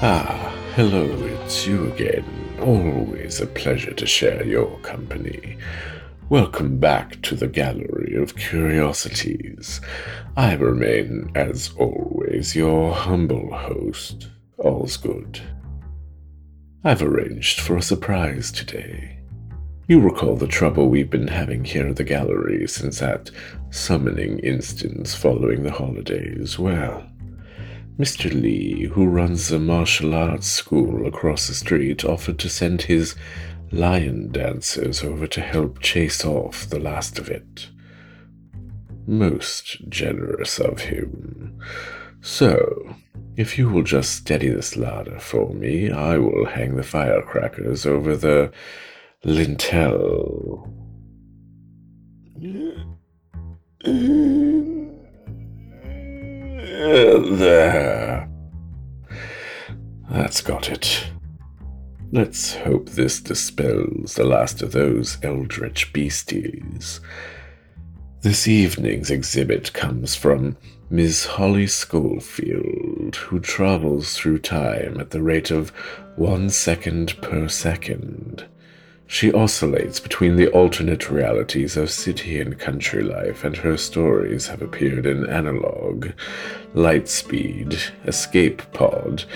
Ah, hello, it's you again. Always a pleasure to share your company. Welcome back to the Gallery of Curiosities. I remain, as always, your humble host. All's good. I've arranged for a surprise today. You recall the trouble we've been having here at the gallery since that summoning instance following the holidays. Well, Mr. Lee, who runs a martial arts school across the street, offered to send his lion dancers over to help chase off the last of it. Most generous of him. So, if you will just steady this ladder for me, I will hang the firecrackers over the lintel. There. That's got it. Let's hope this dispels the last of those eldritch beasties. This evening's exhibit comes from Miss Holly Schofield, who travels through time at the rate of one second per second. She oscillates between the alternate realities of city and country life, and her stories have appeared in Analog, Lightspeed, Escape Pod,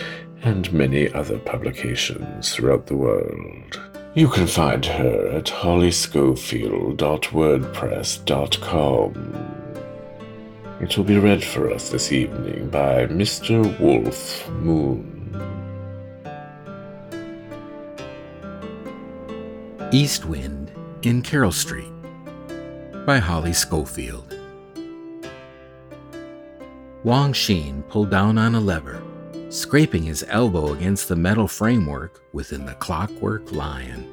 and many other publications throughout the world. You can find her at hollyschofield.wordpress.com. It will be read for us this evening by Mr. Wolf Moon. East Wind in Carrall Street by Holly Schofield. Wang Sheen pulled down on a lever, scraping his elbow against the metal framework within the clockwork lion.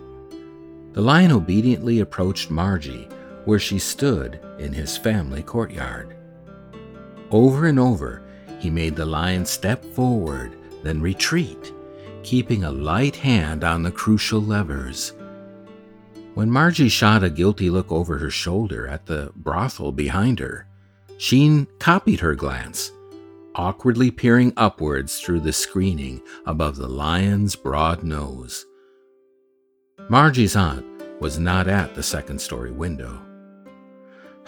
The lion obediently approached Margie where she stood in his family courtyard. Over and over, he made the lion step forward, then retreat, keeping a light hand on the crucial levers. When Margie shot a guilty look over her shoulder at the brothel behind her, Sheen copied her glance, awkwardly peering upwards through the screening above the lion's broad nose. Margie's aunt was not at the second story window.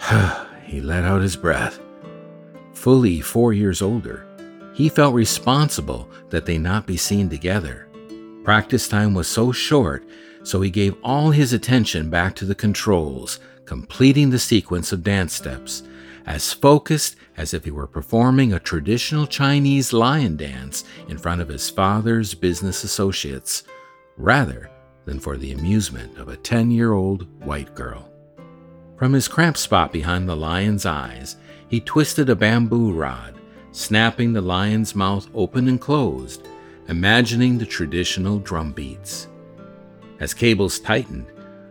he let out his breath. Fully four years older, he felt responsible that they not be seen together. Practice time was so short so he gave all his attention back to the controls, completing the sequence of dance steps, as focused as if he were performing a traditional Chinese lion dance in front of his father's business associates, rather than for the amusement of a 10 year old white girl. From his cramped spot behind the lion's eyes, he twisted a bamboo rod, snapping the lion's mouth open and closed, imagining the traditional drum beats. As cables tightened,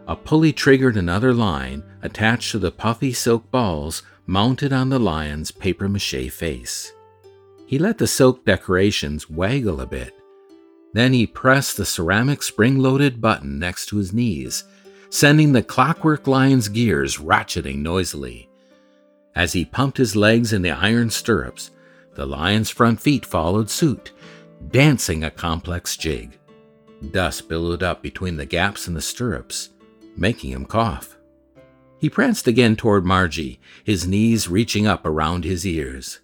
a pulley triggered another line attached to the puffy silk balls mounted on the lion's papier mache face. He let the silk decorations waggle a bit. Then he pressed the ceramic spring loaded button next to his knees, sending the clockwork lion's gears ratcheting noisily. As he pumped his legs in the iron stirrups, the lion's front feet followed suit, dancing a complex jig. Dust billowed up between the gaps in the stirrups, making him cough. He pranced again toward Margie, his knees reaching up around his ears.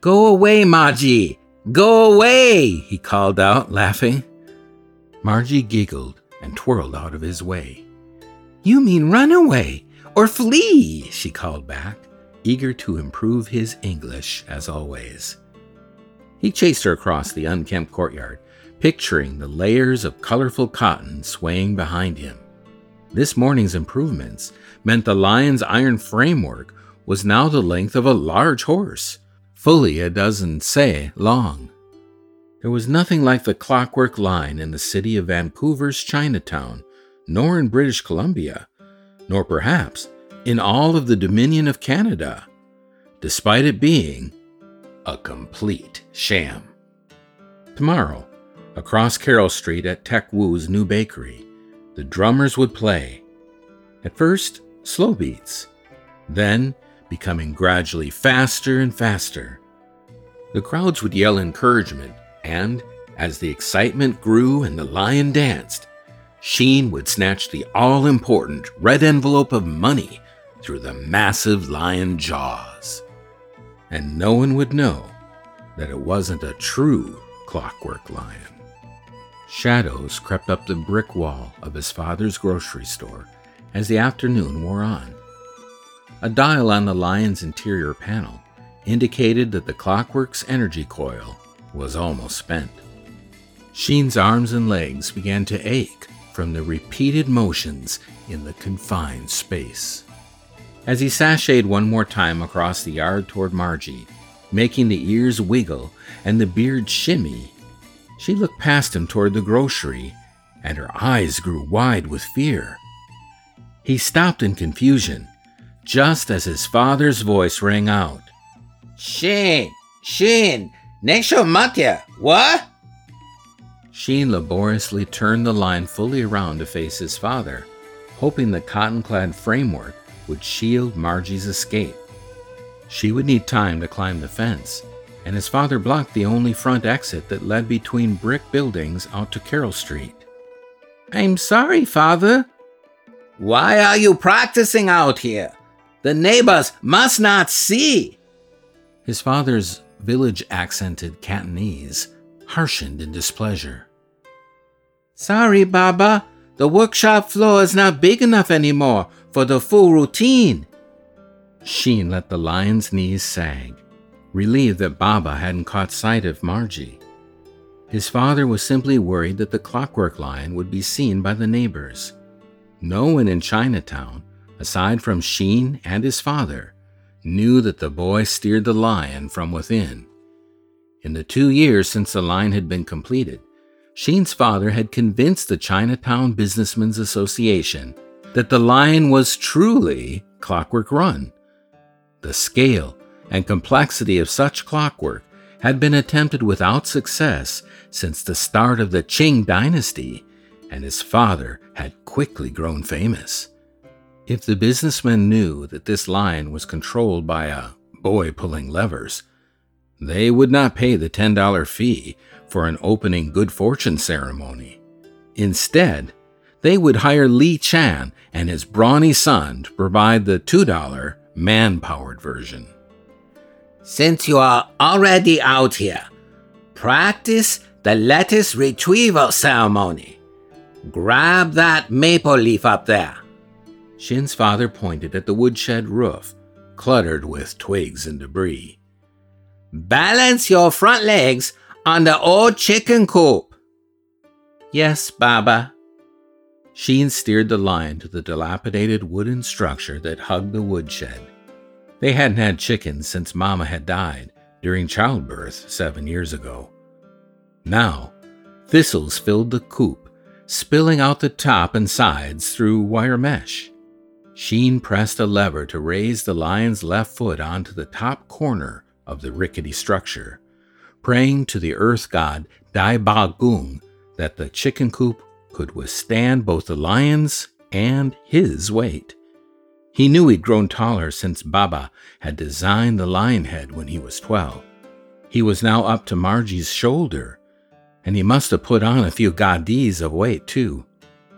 Go away, Margie! Go away! he called out, laughing. Margie giggled and twirled out of his way. You mean run away or flee, she called back, eager to improve his English as always. He chased her across the unkempt courtyard, picturing the layers of colorful cotton swaying behind him. This morning's improvements meant the lion's iron framework was now the length of a large horse, fully a dozen say long. There was nothing like the clockwork line in the city of Vancouver's Chinatown, nor in British Columbia, nor perhaps in all of the Dominion of Canada, despite it being a complete sham. Tomorrow, across Carrall Street at Tek Wu's new bakery, the drummers would play. At first, slow beats, then becoming gradually faster and faster. The crowds would yell encouragement, and as the excitement grew and the lion danced, Sheen would snatch the all important red envelope of money through the massive lion jaws. And no one would know that it wasn't a true clockwork lion. Shadows crept up the brick wall of his father's grocery store as the afternoon wore on. A dial on the lion's interior panel indicated that the clockwork's energy coil was almost spent. Sheen's arms and legs began to ache from the repeated motions in the confined space. As he sashayed one more time across the yard toward Margie, making the ears wiggle and the beard shimmy, she looked past him toward the grocery, and her eyes grew wide with fear. He stopped in confusion, just as his father's voice rang out. Sheen, Sheen, Nesho Matya, what? Sheen laboriously turned the line fully around to face his father, hoping the cotton clad framework would shield Margie's escape. She would need time to climb the fence, and his father blocked the only front exit that led between brick buildings out to Carrall Street. I'm sorry, father, why are you practicing out here? The neighbors must not see. His father's village accented Cantonese harshened in displeasure. Sorry, Baba. The workshop floor is not big enough anymore for the full routine. Sheen let the lion's knees sag, relieved that Baba hadn't caught sight of Margie. His father was simply worried that the clockwork lion would be seen by the neighbors. No one in Chinatown, aside from Sheen and his father, knew that the boy steered the lion from within. In the two years since the line had been completed, Sheen's father had convinced the Chinatown Businessmen's Association that the line was truly Clockwork Run. The scale and complexity of such clockwork had been attempted without success since the start of the Qing dynasty and his father had quickly grown famous. If the businessmen knew that this line was controlled by a boy pulling levers, they would not pay the $10 fee for an opening good fortune ceremony. Instead, they would hire Lee Chan and his brawny son to provide the $2 man powered version. Since you are already out here, practice the lettuce retrieval ceremony. Grab that maple leaf up there. Shin's father pointed at the woodshed roof, cluttered with twigs and debris. Balance your front legs on the old chicken coop. Yes, Baba. Sheen steered the lion to the dilapidated wooden structure that hugged the woodshed. They hadn't had chickens since Mama had died during childbirth seven years ago. Now, thistles filled the coop spilling out the top and sides through wire mesh. Sheen pressed a lever to raise the lion's left foot onto the top corner of the rickety structure, praying to the earth god Dai Ba Gung that the chicken coop could withstand both the lion's and his weight. He knew he'd grown taller since Baba had designed the lion head when he was 12. He was now up to Margie's shoulder and he must have put on a few gadis of weight too.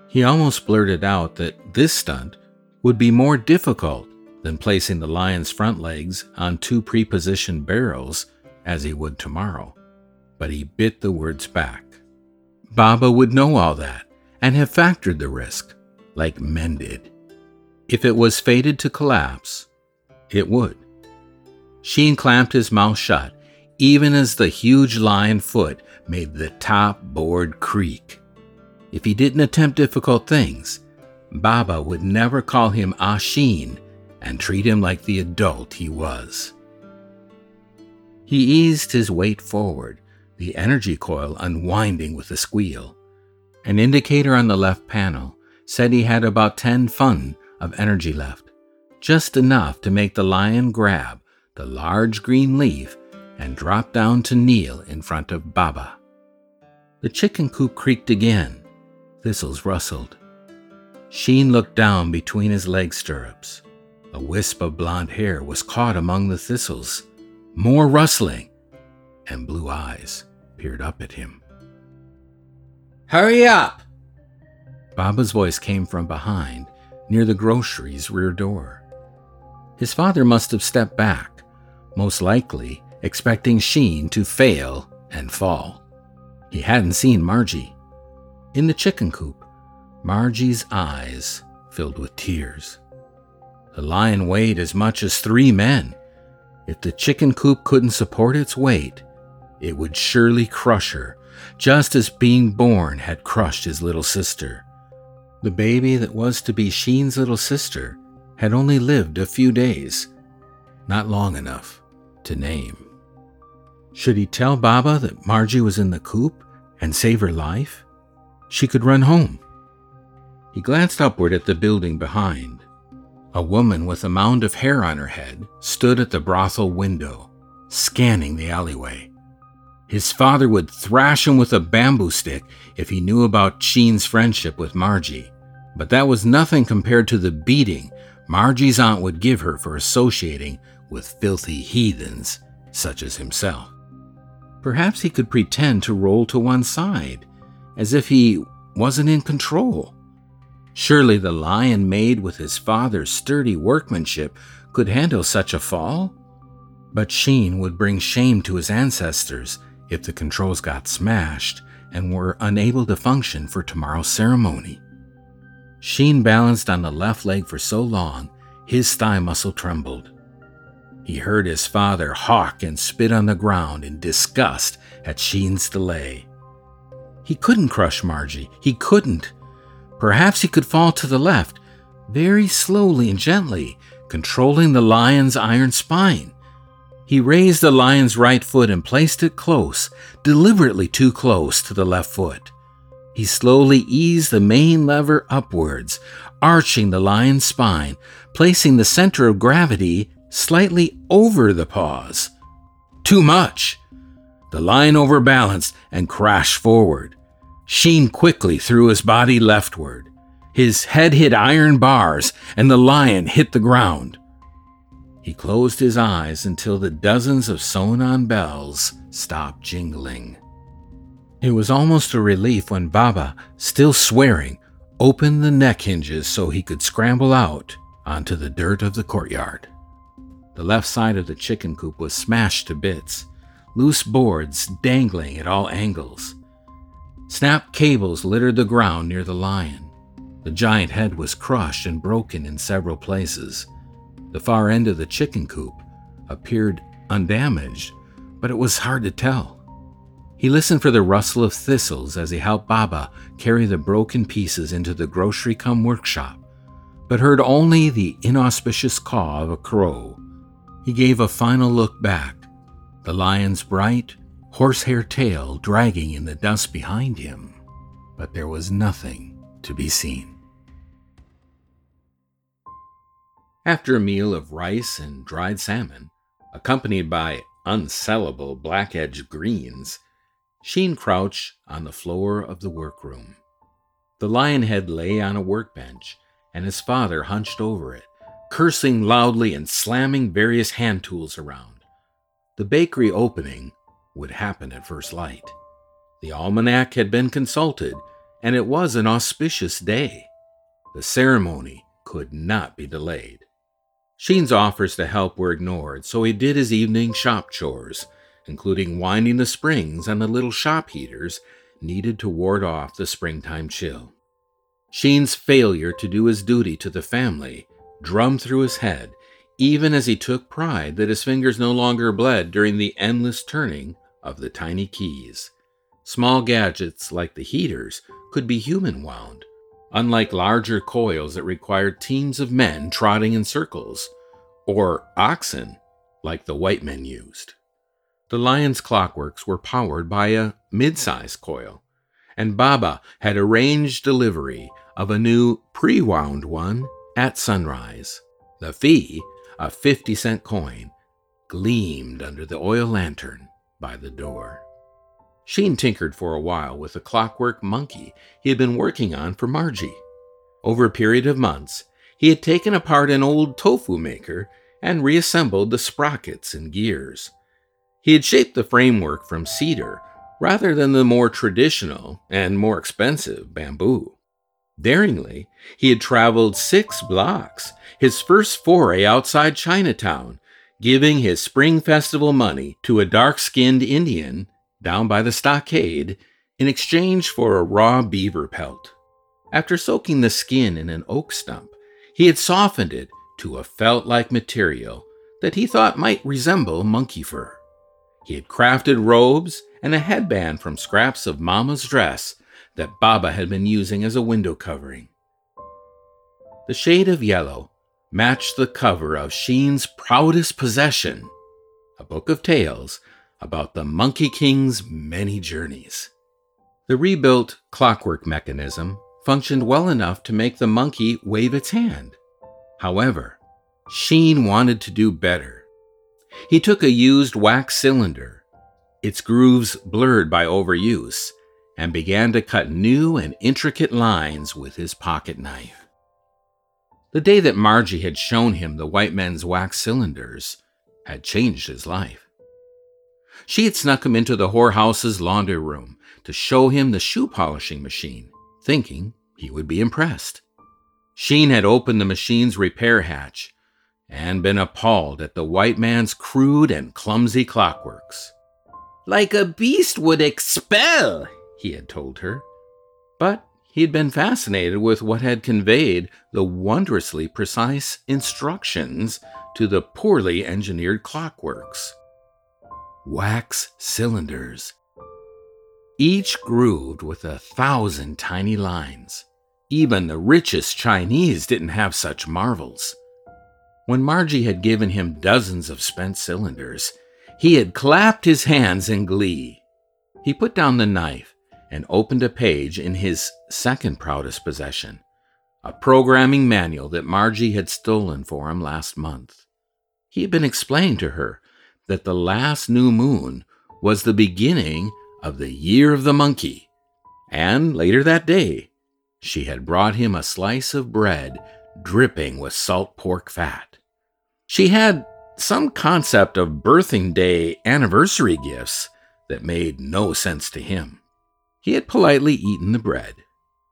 He almost blurted out that this stunt would be more difficult than placing the lion's front legs on two prepositioned barrels as he would tomorrow. But he bit the words back. Baba would know all that and have factored the risk, like men did. If it was fated to collapse, it would. Sheen clamped his mouth shut, even as the huge lion foot made the top board creak. If he didn't attempt difficult things, Baba would never call him Ashin and treat him like the adult he was. He eased his weight forward, the energy coil unwinding with a squeal. An indicator on the left panel said he had about 10 fun of energy left. just enough to make the lion grab the large green leaf and drop down to kneel in front of Baba. The chicken coop creaked again. Thistles rustled. Sheen looked down between his leg stirrups. A wisp of blond hair was caught among the thistles. More rustling, and blue eyes peered up at him. Hurry up! Baba's voice came from behind, near the grocery's rear door. His father must have stepped back, most likely expecting Sheen to fail and fall. He hadn't seen Margie. In the chicken coop, Margie's eyes filled with tears. The lion weighed as much as three men. If the chicken coop couldn't support its weight, it would surely crush her, just as being born had crushed his little sister. The baby that was to be Sheen's little sister had only lived a few days, not long enough to name. Should he tell Baba that Margie was in the coop and save her life? She could run home. He glanced upward at the building behind. A woman with a mound of hair on her head stood at the brothel window, scanning the alleyway. His father would thrash him with a bamboo stick if he knew about Sheen's friendship with Margie, but that was nothing compared to the beating Margie's aunt would give her for associating with filthy heathens such as himself. Perhaps he could pretend to roll to one side, as if he wasn't in control. Surely the lion made with his father's sturdy workmanship could handle such a fall? But Sheen would bring shame to his ancestors if the controls got smashed and were unable to function for tomorrow's ceremony. Sheen balanced on the left leg for so long, his thigh muscle trembled. He heard his father hawk and spit on the ground in disgust at Sheen's delay. He couldn't crush Margie. He couldn't. Perhaps he could fall to the left, very slowly and gently, controlling the lion's iron spine. He raised the lion's right foot and placed it close, deliberately too close to the left foot. He slowly eased the main lever upwards, arching the lion's spine, placing the center of gravity slightly over the paws. Too much. The lion overbalanced and crashed forward. Sheen quickly threw his body leftward. His head hit iron bars, and the lion hit the ground. He closed his eyes until the dozens of sewn on bells stopped jingling. It was almost a relief when Baba, still swearing, opened the neck hinges so he could scramble out onto the dirt of the courtyard. The left side of the chicken coop was smashed to bits, loose boards dangling at all angles. Snapped cables littered the ground near the lion. The giant head was crushed and broken in several places. The far end of the chicken coop appeared undamaged, but it was hard to tell. He listened for the rustle of thistles as he helped Baba carry the broken pieces into the grocery cum workshop, but heard only the inauspicious caw of a crow he gave a final look back, the lion's bright, horsehair tail dragging in the dust behind him, but there was nothing to be seen. After a meal of rice and dried salmon, accompanied by unsellable black edge greens, Sheen crouched on the floor of the workroom. The lion head lay on a workbench, and his father hunched over it, cursing loudly and slamming various hand tools around. The bakery opening would happen at first light. The almanac had been consulted, and it was an auspicious day. The ceremony could not be delayed. Sheen's offers to help were ignored, so he did his evening shop chores, including winding the springs on the little shop heaters needed to ward off the springtime chill. Sheen's failure to do his duty to the family drummed through his head, even as he took pride that his fingers no longer bled during the endless turning of the tiny keys. Small gadgets like the heaters could be human wound, unlike larger coils that required teams of men trotting in circles, or oxen like the white men used. The lion's clockworks were powered by a mid sized coil, and Baba had arranged delivery of a new pre wound one at sunrise. The fee, a 50 cent coin, gleamed under the oil lantern by the door. Sheen tinkered for a while with the clockwork monkey he had been working on for Margie. Over a period of months, he had taken apart an old tofu maker and reassembled the sprockets and gears. He had shaped the framework from cedar rather than the more traditional and more expensive bamboo. Daringly, he had traveled six blocks, his first foray outside Chinatown, giving his spring festival money to a dark skinned Indian down by the stockade in exchange for a raw beaver pelt. After soaking the skin in an oak stump, he had softened it to a felt like material that he thought might resemble monkey fur. He had crafted robes and a headband from scraps of Mama's dress that Baba had been using as a window covering. The shade of yellow matched the cover of Sheen's proudest possession, a book of tales about the Monkey King's many journeys. The rebuilt clockwork mechanism functioned well enough to make the monkey wave its hand. However, Sheen wanted to do better. He took a used wax cylinder, its grooves blurred by overuse, and began to cut new and intricate lines with his pocket knife. The day that Margie had shown him the white men's wax cylinders had changed his life. She had snuck him into the whorehouse's laundry room to show him the shoe polishing machine, thinking he would be impressed. Sheen had opened the machine's repair hatch and been appalled at the white man's crude and clumsy clockworks. Like a beast would expel, he had told her. But he had been fascinated with what had conveyed the wondrously precise instructions to the poorly engineered clockworks. Wax cylinders, each grooved with a thousand tiny lines. Even the richest Chinese didn't have such marvels. When Margie had given him dozens of spent cylinders, he had clapped his hands in glee. He put down the knife and opened a page in his second proudest possession, a programming manual that Margie had stolen for him last month. He had been explaining to her that the last new moon was the beginning of the year of the monkey, and later that day, she had brought him a slice of bread dripping with salt pork fat. She had some concept of birthing day anniversary gifts that made no sense to him. He had politely eaten the bread.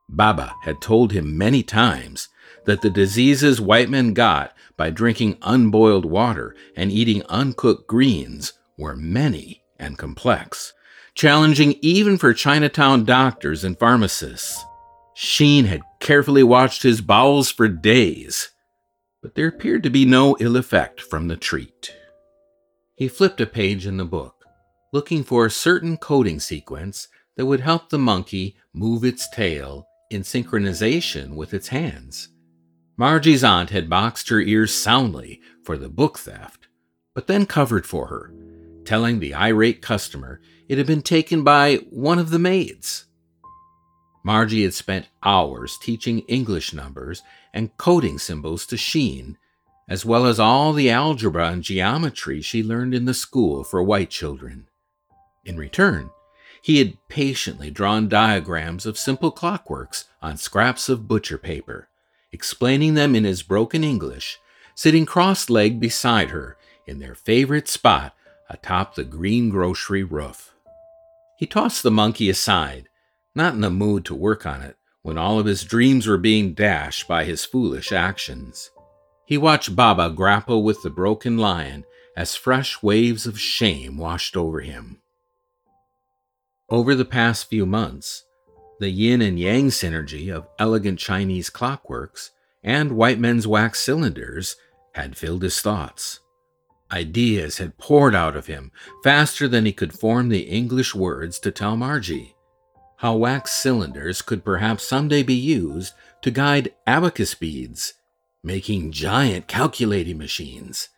Baba had told him many times that the diseases white men got by drinking unboiled water and eating uncooked greens were many and complex, challenging even for Chinatown doctors and pharmacists. Sheen had carefully watched his bowels for days, but there appeared to be no ill effect from the treat. He flipped a page in the book, looking for a certain coding sequence that would help the monkey move its tail in synchronization with its hands. Margie's aunt had boxed her ears soundly for the book theft, but then covered for her, telling the irate customer it had been taken by one of the maids. Margie had spent hours teaching English numbers and coding symbols to Sheen, as well as all the algebra and geometry she learned in the school for white children. In return, he had patiently drawn diagrams of simple clockworks on scraps of butcher paper, explaining them in his broken English, sitting cross legged beside her in their favorite spot atop the green grocery roof. He tossed the monkey aside, not in the mood to work on it when all of his dreams were being dashed by his foolish actions. He watched Baba grapple with the broken lion as fresh waves of shame washed over him. Over the past few months, the yin and yang synergy of elegant Chinese clockworks and white men's wax cylinders had filled his thoughts. Ideas had poured out of him faster than he could form the English words to tell Margie. How wax cylinders could perhaps someday be used to guide abacus beads, making giant calculating machines.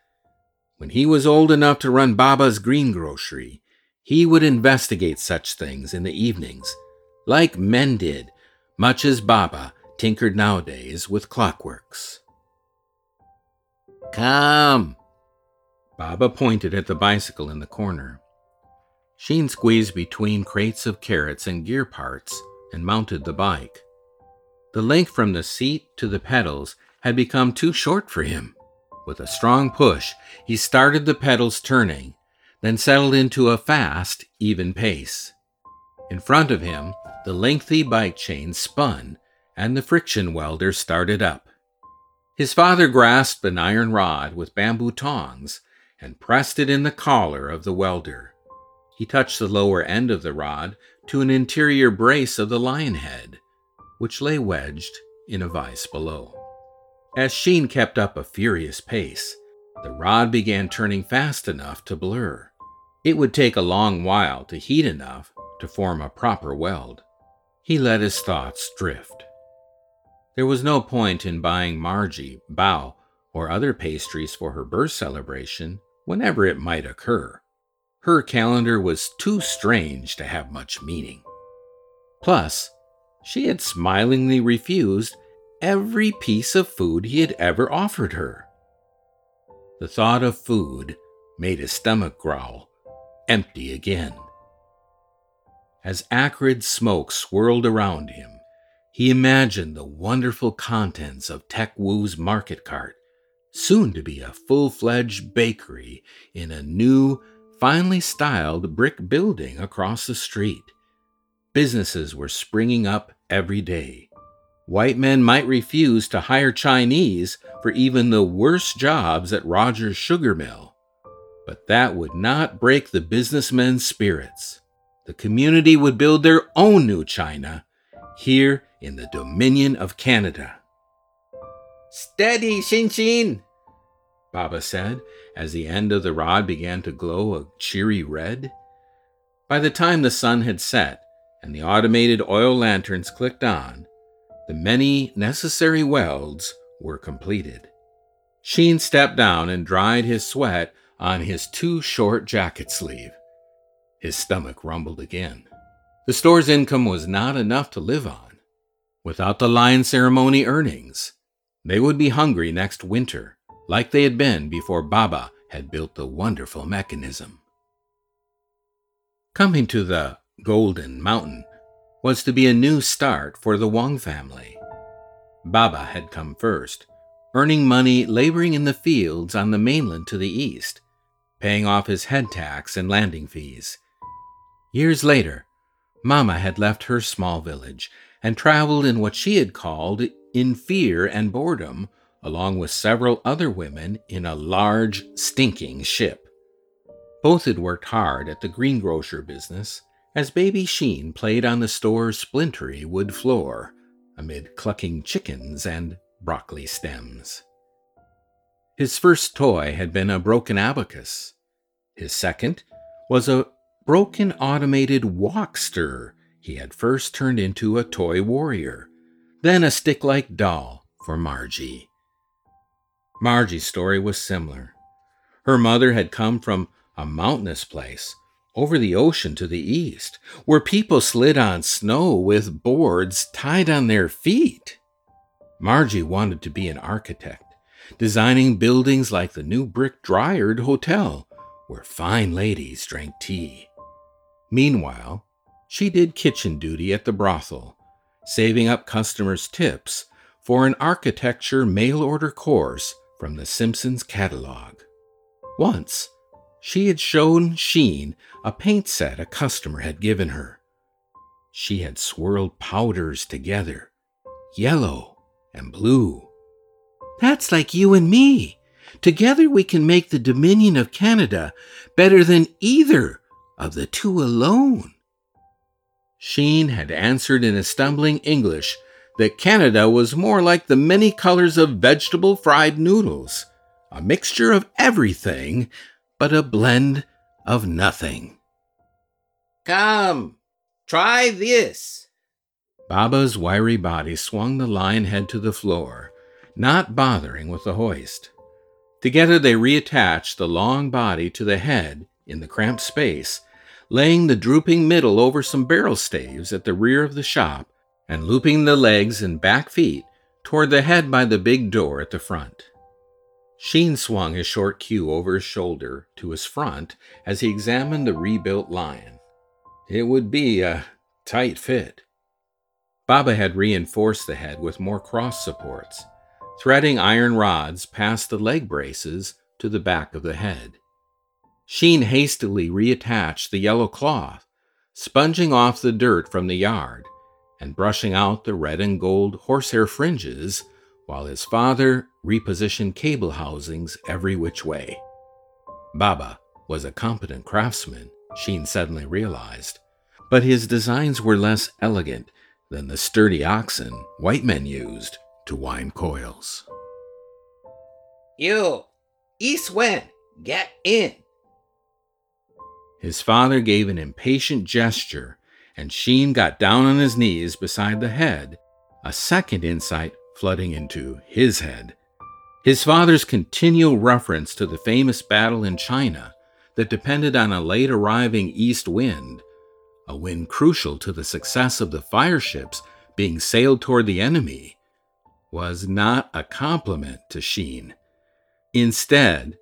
When he was old enough to run Baba's greengrocery, he would investigate such things in the evenings, like men did, much as Baba tinkered nowadays with clockworks. Come. Baba pointed at the bicycle in the corner. Sheen squeezed between crates of carrots and gear parts and mounted the bike. The length from the seat to the pedals had become too short for him. With a strong push, he started the pedals turning, then settled into a fast, even pace. In front of him, the lengthy bike chain spun and the friction welder started up. His father grasped an iron rod with bamboo tongs and pressed it in the collar of the welder. He touched the lower end of the rod to an interior brace of the lion head, which lay wedged in a vise below. As Sheen kept up a furious pace, the rod began turning fast enough to blur. It would take a long while to heat enough to form a proper weld. He let his thoughts drift. There was no point in buying Margie, bao, or other pastries for her birth celebration whenever it might occur. Her calendar was too strange to have much meaning. Plus, she had smilingly refused every piece of food he had ever offered her. The thought of food made his stomach growl, empty again. As acrid smoke swirled around him, he imagined the wonderful contents of Tek Wu's market cart, soon to be a full fledged bakery in a new, finely styled brick building across the street. Businesses were springing up every day. White men might refuse to hire Chinese for even the worst jobs at Rogers Sugar Mill, but that would not break the businessmen's spirits. The community would build their own new China here in the Dominion of Canada. Steady, Shin Shin, Baba said as the end of the rod began to glow a cheery red. By the time the sun had set and the automated oil lanterns clicked on, the many necessary welds were completed. Sheen stepped down and dried his sweat on his too short jacket sleeve. His stomach rumbled again. The store's income was not enough to live on. Without the lion ceremony earnings, they would be hungry next winter, like they had been before Baba had built the wonderful mechanism. Coming to the Golden Mountain was to be a new start for the Wong family. Baba had come first, earning money laboring in the fields on the mainland to the east, paying off his head tax and landing fees. Years later, Mama had left her small village and traveled in what she had called in fear and boredom, along with several other women in a large, stinking ship. Both had worked hard at the greengrocer business as baby Sheen played on the store's splintery wood floor amid clucking chickens and broccoli stems. His first toy had been a broken abacus. His second was a broken automated walkster, he had first turned into a toy warrior, then a stick like doll for Margie. Margie's story was similar. Her mother had come from a mountainous place over the ocean to the east, where people slid on snow with boards tied on their feet. Margie wanted to be an architect, designing buildings like the new brick Dryard Hotel, where fine ladies drank tea. Meanwhile, she did kitchen duty at the brothel, saving up customers' tips for an architecture mail order course from the Simpsons catalog. Once, she had shown Sheen a paint set a customer had given her. She had swirled powders together, yellow and blue. That's like you and me. Together we can make the Dominion of Canada better than either of the two alone. Sheen had answered in a stumbling English that Canada was more like the many colors of vegetable fried noodles, a mixture of everything, but a blend of nothing. Come, try this. Baba's wiry body swung the lion head to the floor, not bothering with the hoist. Together they reattached the long body to the head in the cramped space laying the drooping middle over some barrel staves at the rear of the shop, and looping the legs and back feet toward the head by the big door at the front. Sheen swung his short queue over his shoulder to his front as he examined the rebuilt lion. It would be a tight fit. Baba had reinforced the head with more cross supports, threading iron rods past the leg braces to the back of the head. Sheen hastily reattached the yellow cloth, sponging off the dirt from the yard and brushing out the red and gold horsehair fringes while his father repositioned cable housings every which way. Baba was a competent craftsman, Sheen suddenly realized, but his designs were less elegant than the sturdy oxen white men used to wind coils. You, East Wind, get in. His father gave an impatient gesture, and Sheen got down on his knees beside the head, a second insight flooding into his head. His father's continual reference to the famous battle in China that depended on a late arriving east wind, a wind crucial to the success of the fire ships being sailed toward the enemy, was not a compliment to Sheen. Instead,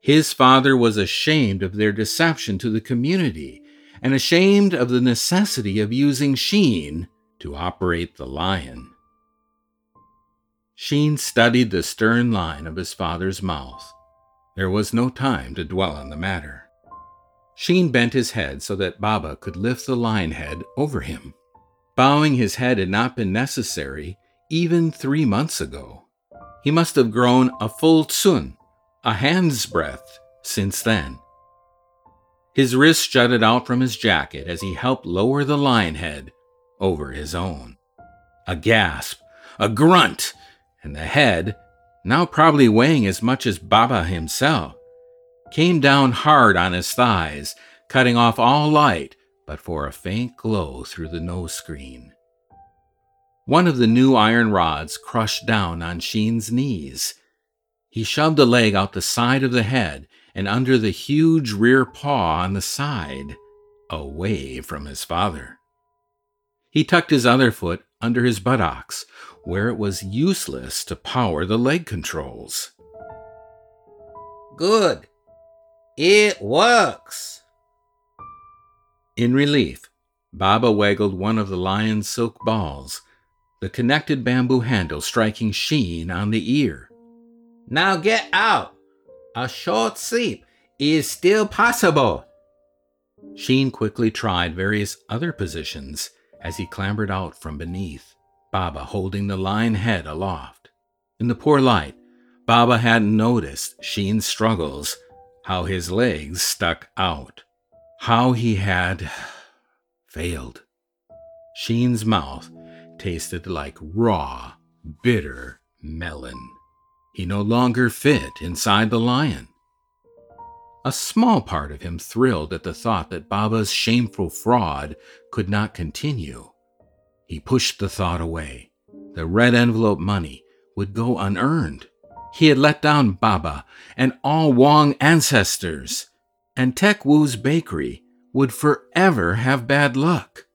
his father was ashamed of their deception to the community and ashamed of the necessity of using Sheen to operate the lion. Sheen studied the stern line of his father's mouth. There was no time to dwell on the matter. Sheen bent his head so that Baba could lift the lion head over him. Bowing his head had not been necessary even three months ago. He must have grown a full tsun, a hand's breadth, since then. His wrist jutted out from his jacket as he helped lower the lion head over his own. A gasp, a grunt, and the head, now probably weighing as much as Baba himself, came down hard on his thighs, cutting off all light but for a faint glow through the nose screen. One of the new iron rods crushed down on Sheen's knees. He shoved a leg out the side of the head and under the huge rear paw on the side, away from his father. He tucked his other foot under his buttocks, where it was useless to power the leg controls. Good. It works. In relief, Baba waggled one of the lion's silk balls, the connected bamboo handle striking Sheen on the ear. Now get out. A short sleep is still possible. Sheen quickly tried various other positions as he clambered out from beneath. Baba holding the lion head aloft. In the poor light, Baba hadn't noticed Sheen's struggles, how his legs stuck out, how he had failed. Sheen's mouth tasted like raw, bitter melon. He no longer fit inside the lion. A small part of him thrilled at the thought that Baba's shameful fraud could not continue. He pushed the thought away. The red envelope money would go unearned. He had let down Baba and all Wong ancestors, and Tek Wu's bakery would forever have bad luck.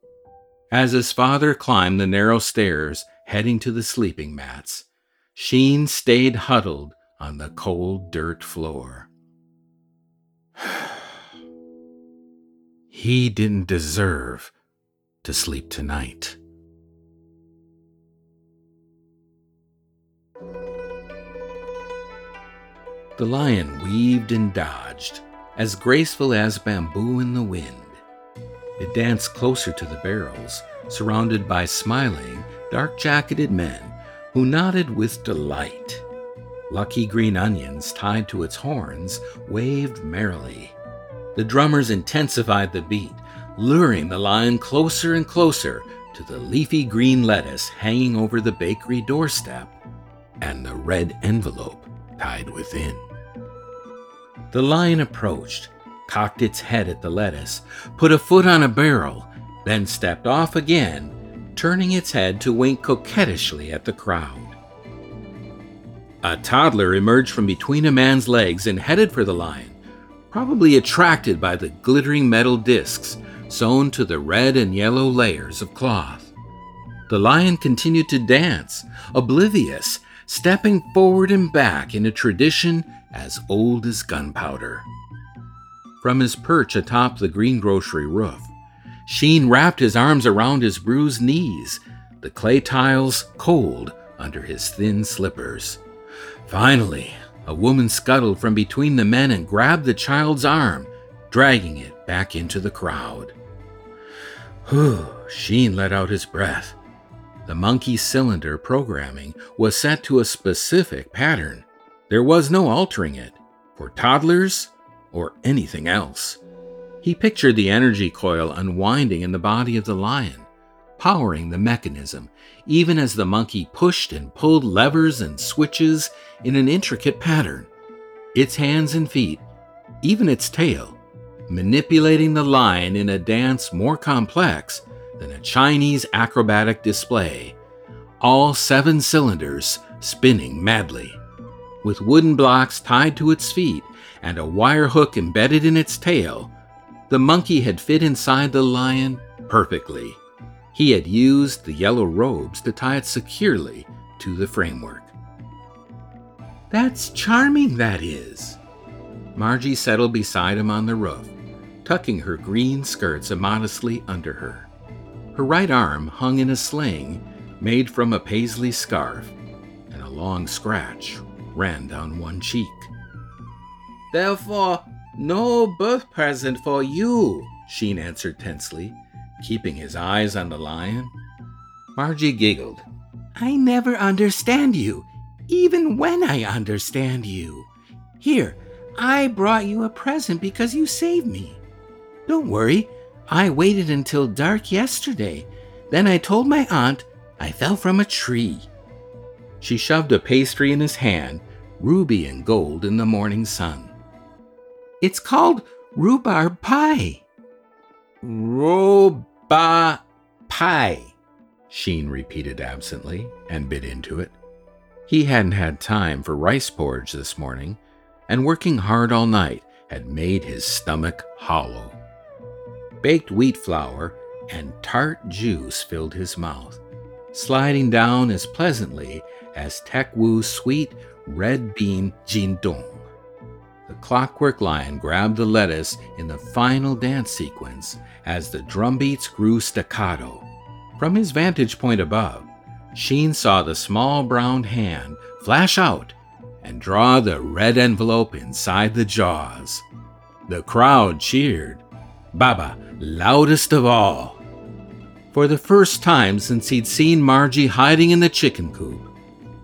As his father climbed the narrow stairs heading to the sleeping mats, Sheen stayed huddled on the cold dirt floor. he didn't deserve to sleep tonight. The lion weaved and dodged, as graceful as bamboo in the wind. It danced closer to the barrels, surrounded by smiling, dark jacketed men who nodded with delight. Lucky green onions tied to its horns waved merrily. The drummers intensified the beat, luring the lion closer and closer to the leafy green lettuce hanging over the bakery doorstep and the red envelope tied within. The lion approached, cocked its head at the lettuce, put a foot on a barrel, then stepped off again, turning its head to wink coquettishly at the crowd. A toddler emerged from between a man's legs and headed for the lion, probably attracted by the glittering metal discs sewn to the red and yellow layers of cloth. The lion continued to dance, oblivious stepping forward and back in a tradition as old as gunpowder. From his perch atop the greengrocery roof, Sheen wrapped his arms around his bruised knees, the clay tiles cold under his thin slippers. Finally, a woman scuttled from between the men and grabbed the child's arm, dragging it back into the crowd. Whew, Sheen let out his breath. The monkey cylinder programming was set to a specific pattern. There was no altering it for toddlers or anything else. He pictured the energy coil unwinding in the body of the lion, powering the mechanism, even as the monkey pushed and pulled levers and switches in an intricate pattern. Its hands and feet, even its tail, manipulating the lion in a dance more complex than a Chinese acrobatic display, all seven cylinders spinning madly. With wooden blocks tied to its feet and a wire hook embedded in its tail, the monkey had fit inside the lion perfectly. He had used the yellow robes to tie it securely to the framework. That's charming, that is. Margie settled beside him on the roof, tucking her green skirts immodestly under her. Her right arm hung in a sling made from a paisley scarf, and a long scratch ran down one cheek. Therefore, no birth present for you, Sheen answered tensely, keeping his eyes on the lion. Margie giggled. I never understand you, even when I understand you. Here, I brought you a present because you saved me. Don't worry, I waited until dark yesterday. Then I told my aunt I fell from a tree. She shoved a pastry in his hand, ruby and gold in the morning sun. It's called rhubarb pie. Rhubarb pie, Sheen repeated absently and bit into it. He hadn't had time for rice porridge this morning, and working hard all night had made his stomach hollow. Baked wheat flour and tart juice filled his mouth, sliding down as pleasantly as Tek Wu's sweet red bean jindong. The clockwork lion grabbed the lettuce in the final dance sequence as the drumbeats grew staccato. From his vantage point above, Sheen saw the small brown hand flash out and draw the red envelope inside the jaws. The crowd cheered. Baba loudest of all. For the first time since he'd seen Margie hiding in the chicken coop,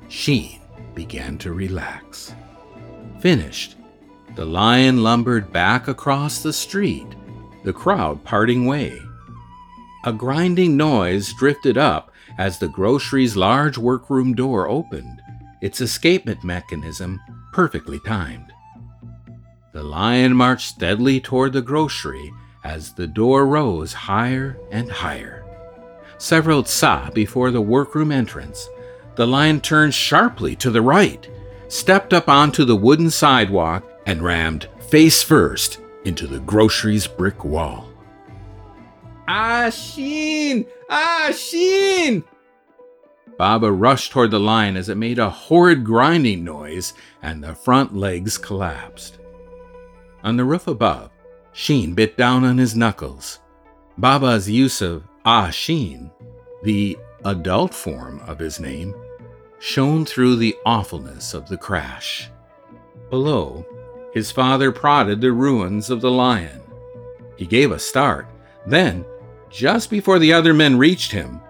Sheen began to relax. Finished, the lion lumbered back across the street, the crowd parting way. A grinding noise drifted up as the grocery's large workroom door opened, its escapement mechanism perfectly timed. The lion marched steadily toward the grocery as the door rose higher and higher. Several tsa before the workroom entrance, the lion turned sharply to the right, stepped up onto the wooden sidewalk, and rammed face first into the grocery's brick wall. Ah, Sheen! Ah, Sheen! Baba rushed toward the lion as it made a horrid grinding noise and the front legs collapsed. On the roof above, Sheen bit down on his knuckles. Baba's use of Ah Sheen, the adult form of his name, shone through the awfulness of the crash. Below, his father prodded the ruins of the lion. He gave a start, then, just before the other men reached him,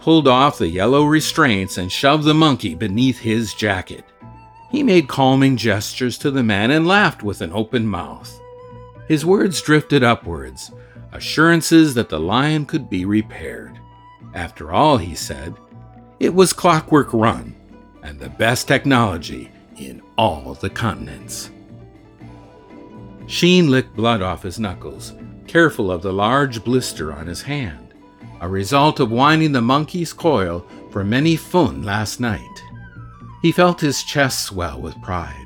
pulled off the yellow restraints and shoved the monkey beneath his jacket. He made calming gestures to the man and laughed with an open mouth. His words drifted upwards, assurances that the lion could be repaired. After all, he said, it was Clockwork Run and the best technology in all the continents. Sheen licked blood off his knuckles, careful of the large blister on his hand, a result of winding the monkey's coil for many fun last night. He felt his chest swell with pride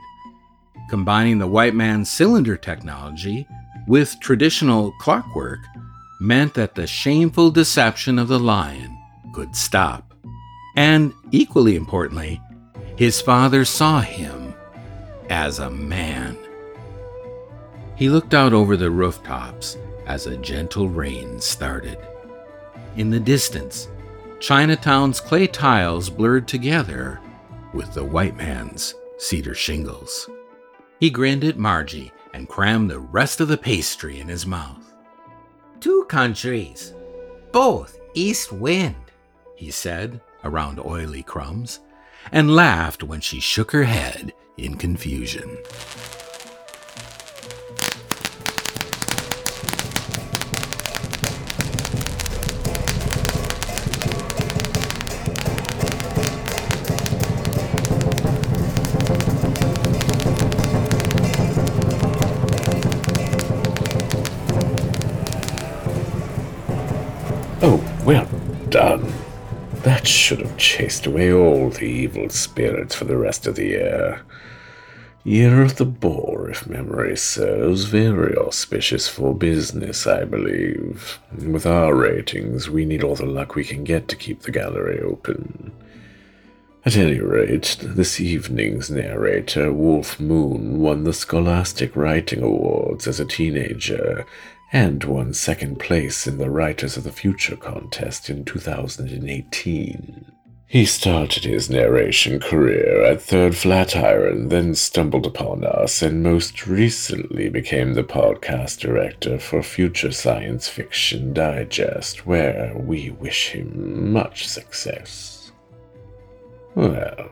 combining the white man's cylinder technology with traditional clockwork meant that the shameful deception of the lion could stop. And equally importantly, his father saw him as a man. He looked out over the rooftops as a gentle rain started. In the distance, Chinatown's clay tiles blurred together with the white man's cedar shingles. He grinned at Margie and crammed the rest of the pastry in his mouth. Two countries, both east wind, he said around oily crumbs, and laughed when she shook her head in confusion. Oh, well done. That should have chased away all the evil spirits for the rest of the year. Year of the Boar, if memory serves, very auspicious for business, I believe. With our ratings, we need all the luck we can get to keep the gallery open. At any rate, this evening's narrator, Wulf Moon, won the Scholastic Writing Awards as a teenager and won second place in the Writers of the Future contest in 2018. He started his narration career at Third Flatiron, then stumbled upon us, and most recently became the podcast director for Future Science Fiction Digest, where we wish him much success. Well,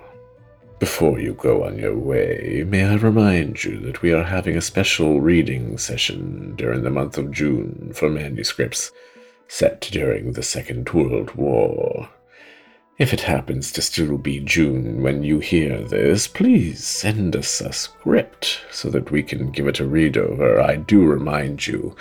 before you go on your way, may I remind you that we are having a special reading session during the month of June for manuscripts set during the Second World War. If it happens to still be June when you hear this, please send us a script so that we can give it a read over. I do remind you,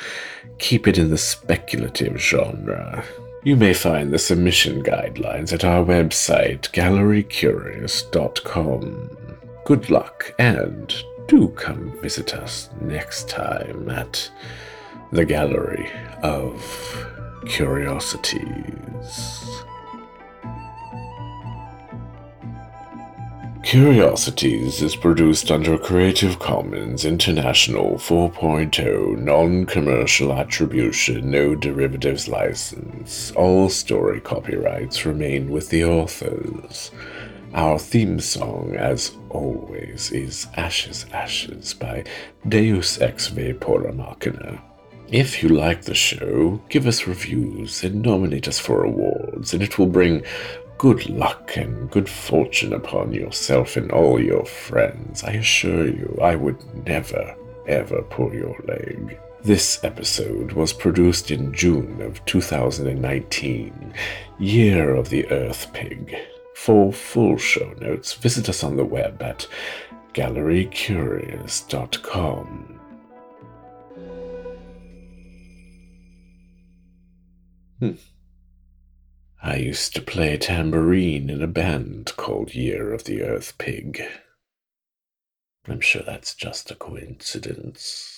keep it in the speculative genre. You may find the submission guidelines at our website, gallerycurious.com. Good luck, and do come visit us next time at the Gallery of Curiosities. Curiosities is produced under Creative Commons International 4.0 non commercial attribution, no derivatives license. All story copyrights remain with the authors. Our theme song, as always, is Ashes, Ashes by Deus Ex Vapora Machina. If you like the show, give us reviews and nominate us for awards, and it will bring good luck and good fortune upon yourself and all your friends. I assure you, I would never, ever pull your leg. This episode was produced in June of 2019, Year of the Earth Pig. For full show notes, visit us on the web at gallerycurious.com. Hmm. I used to play tambourine in a band called Year of the Earth Pig. I'm sure that's just a coincidence.